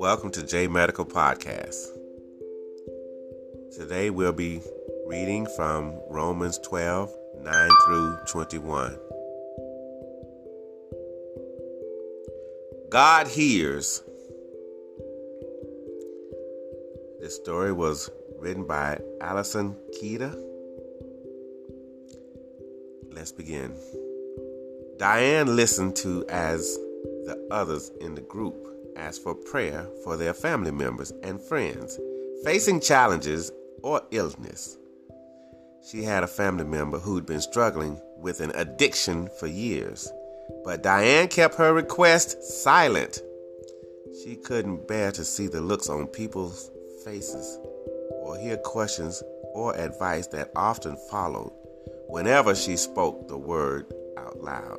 Welcome to J Medical Podcast. Today we'll be reading from Romans 12 9 through 21. God hears. This story was written by Alyson Kieda. Let's begin. Diane listened to as the others in the group asked for prayer for their family members and friends facing challenges or illness. She had a family member who'd been struggling with an addiction for years, but Diane kept her request silent. She couldn't bear to see the looks on people's faces or hear questions or advice that often followed whenever she spoke the word out loud.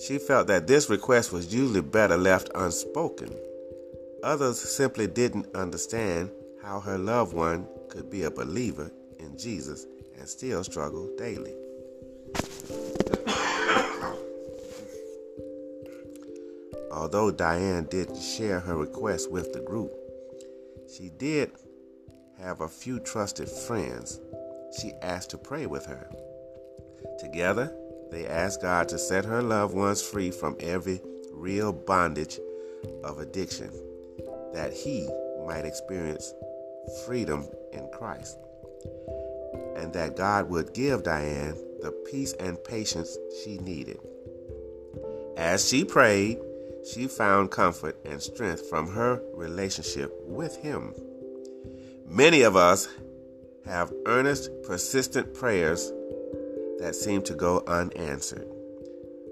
She felt that this request was usually better left unspoken. Others simply didn't understand how her loved one could be a believer in Jesus and still struggle daily. Although Diane didn't share her request with the group, she did have a few trusted friends she asked to pray with her. Together, they asked God to set her loved ones free from every real bondage of addiction, that he might experience freedom in Christ, and that God would give Diane the peace and patience she needed. As she prayed, she found comfort and strength from her relationship with Him. Many of us have earnest, persistent prayers that seem to go unanswered.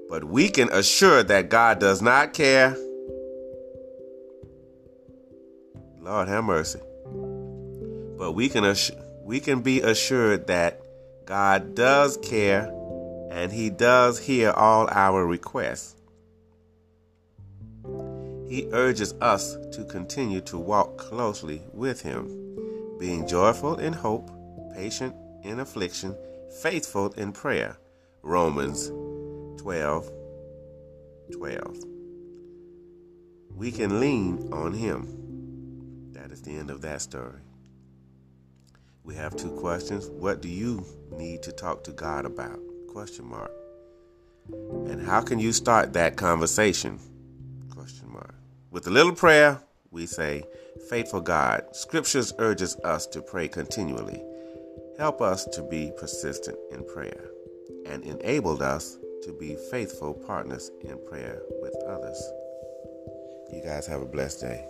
But we can assure that God does not care. Lord have mercy. But we can assure, we can be assured that God does care and he does hear all our requests. He urges us to continue to walk closely with him, being joyful in hope, patient in affliction, faithful in prayer. Romans 12 12. We can lean on him. That is the end of that story. We have two questions. What do you need to talk to God about? Question mark. And how can you start that conversation? Question mark. With a little prayer, we say, Faithful God, Scriptures urges us to pray continually. Help us to be persistent in prayer and enabled us to be faithful partners in prayer with others. You guys have a blessed day.